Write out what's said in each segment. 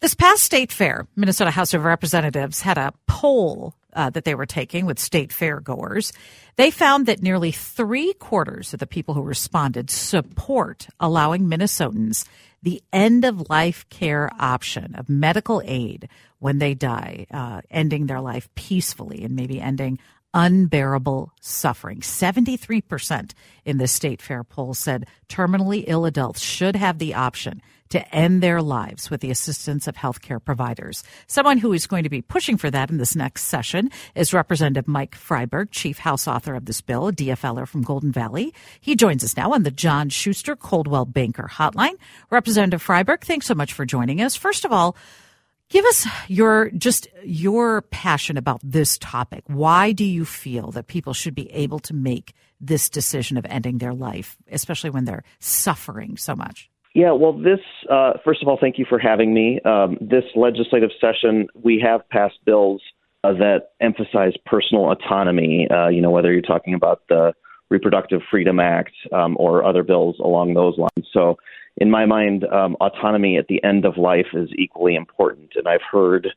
This past state fair, Minnesota House of Representatives had a poll uh, that they were taking with state fair goers. They found that nearly three quarters of the people who responded support allowing Minnesotans the end of life care option of medical aid when they die, uh, ending their life peacefully and maybe ending unbearable suffering. 73% in the state fair poll said terminally ill adults should have the option to end their lives with the assistance of healthcare providers. Someone who is going to be pushing for that in this next session is Representative Mike Freiberg, chief House author of this bill, a DFLer from Golden Valley. He joins us now on the John Schuster Coldwell Banker Hotline. Representative Freiberg, thanks so much for joining us. First of all, Give us your just your passion about this topic. Why do you feel that people should be able to make this decision of ending their life, especially when they're suffering so much? Yeah, well, this, uh, first of all, thank you for having me. Um, this legislative session, we have passed bills uh, that emphasize personal autonomy, uh, you know, whether you're talking about the Reproductive Freedom Act um, or other bills along those lines. So, in my mind, um, autonomy at the end of life is equally important. And I've heard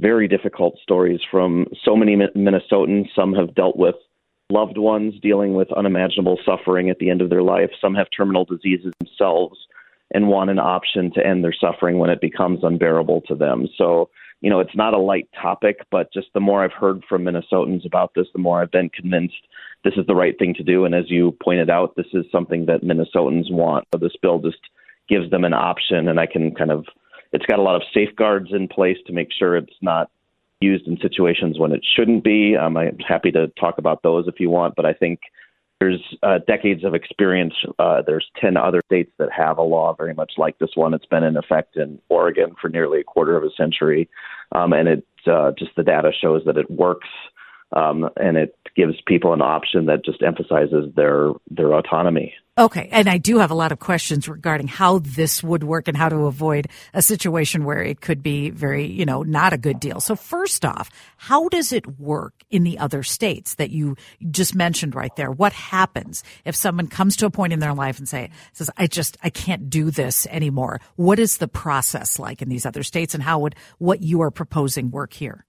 very difficult stories from so many Minnesotans. Some have dealt with loved ones dealing with unimaginable suffering at the end of their life, some have terminal diseases themselves and want an option to end their suffering when it becomes unbearable to them. So, you know, it's not a light topic, but just the more I've heard from Minnesotans about this, the more I've been convinced this is the right thing to do. And as you pointed out, this is something that Minnesotans want. So this bill just gives them an option, and I can kind of, it's got a lot of safeguards in place to make sure it's not used in situations when it shouldn't be. Um, I'm happy to talk about those if you want, but I think there's uh, decades of experience. Uh, there's 10 other states that have a law very much like this one. It's been in effect in Oregon for nearly a quarter of a century. Um, and it uh, just the data shows that it works um, and it gives people an option that just emphasizes their their autonomy. Okay, and I do have a lot of questions regarding how this would work and how to avoid a situation where it could be very, you know, not a good deal. So first off, how does it work in the other states that you just mentioned right there? What happens if someone comes to a point in their life and say says I just I can't do this anymore? What is the process like in these other states and how would what you are proposing work here?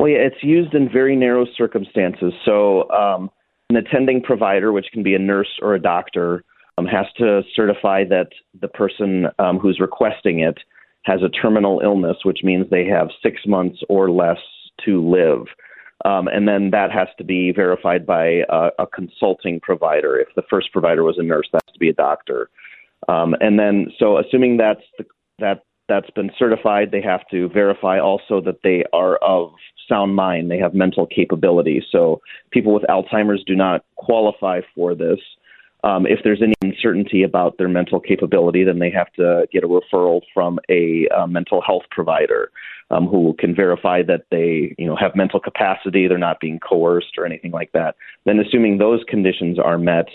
Well, yeah, it's used in very narrow circumstances. So, um, an attending provider, which can be a nurse or a doctor, um, has to certify that the person um, who's requesting it has a terminal illness, which means they have six months or less to live. Um, and then that has to be verified by a, a, consulting provider. If the first provider was a nurse, that has to be a doctor. Um, and then, so assuming that's the, that that's been certified, they have to verify also that they are of sound mind. They have mental capability. So people with Alzheimer's do not qualify for this. Um, if there's any uncertainty about their mental capability, then they have to get a referral from a uh, mental health provider um, who can verify that they, you know, have mental capacity. They're not being coerced or anything like that. Then, assuming those conditions are met,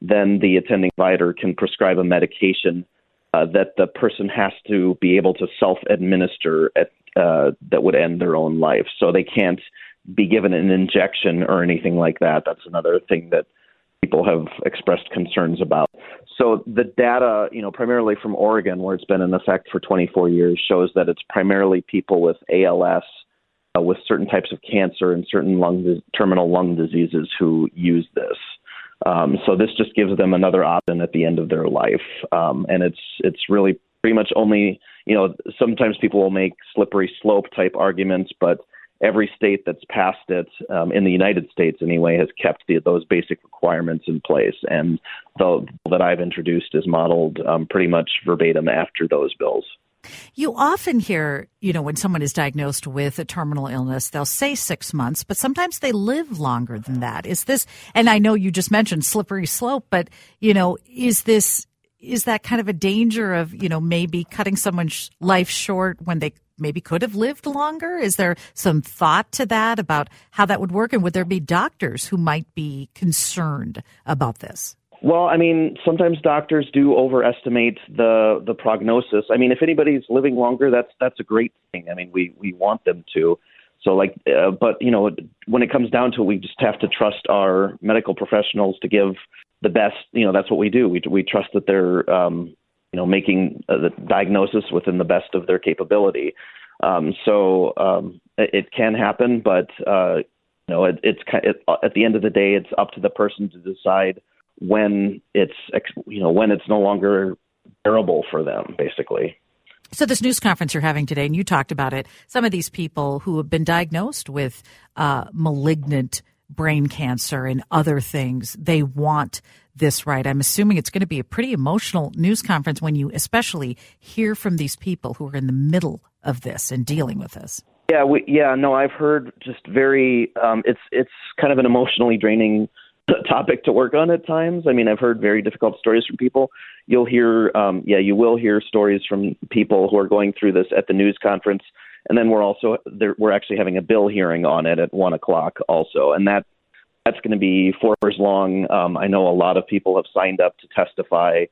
then the attending provider can prescribe a medication uh, that the person has to be able to self-administer uh, that would end their own life. So they can't be given an injection or anything like that. That's another thing that people have expressed concerns about. So the data, you know, primarily from Oregon, where it's been in effect for 24 years, shows that it's primarily people with ALS, uh, with certain types of cancer and certain lung terminal lung diseases who use this. Um, so this just gives them another option at the end of their life, um, and it's it's really pretty much only you know sometimes people will make slippery slope type arguments, but every state that's passed it um, in the United States anyway has kept the, those basic requirements in place, and the that I've introduced is modeled um, pretty much verbatim after those bills. You often hear, you know, when someone is diagnosed with a terminal illness, they'll say six months, but sometimes they live longer than that. Is this, and I know you just mentioned slippery slope, but, you know, is this is that kind of a danger of, you know, maybe cutting someone's life short when they maybe could have lived longer? Is there some thought to that about how that would work? And would there be doctors who might be concerned about this? Well, I mean, sometimes doctors do overestimate the the prognosis. I mean, if anybody's living longer, that's that's a great thing. I mean, we we want them to. So, like, uh, but you know, when it comes down to it, we just have to trust our medical professionals to give the best. You know, that's what we do. We we trust that they're um, you know making uh, the diagnosis within the best of their capability. Um, so um, it, it can happen, but uh, you know, it, it's it, at the end of the day, it's up to the person to decide when it's you know when it's no longer bearable for them, basically. So, this news conference you're having today, and you talked about it, some of these people who have been diagnosed with uh, malignant brain cancer and other things, they want this right. I'm assuming it's going to be a pretty emotional news conference when you especially hear from these people who are in the middle of this and dealing with this. Yeah, we, yeah, no, I've heard just very. Um, it's it's kind of an emotionally draining topic to work on at times. I mean, I've heard very difficult stories from people. You'll hear, um, yeah, you will hear stories from people who are going through this at the news conference, and then we're also there, we're actually having a bill hearing on it at one o'clock also, and that that's going to be four hours long. Um, I know a lot of people have signed up to testify.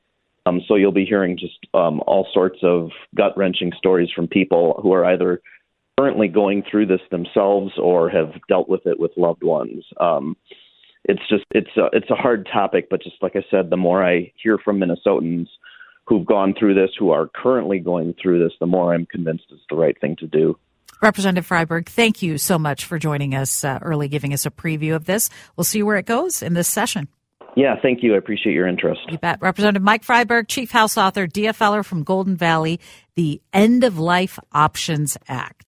Um, so you'll be hearing just um, all sorts of gut wrenching stories from people who are either currently going through this themselves or have dealt with it with loved ones. Um, it's just it's a, it's a hard topic, but just like I said, the more I hear from Minnesotans who've gone through this, who are currently going through this, the more I'm convinced it's the right thing to do. Representative Freiberg, thank you so much for joining us uh, early, giving us a preview of this. We'll see where it goes in this session. Yeah, thank you. I appreciate your interest. You bet. Representative Mike Freiberg, Chief House Author, DFLer from Golden Valley, the End of Life Options Act.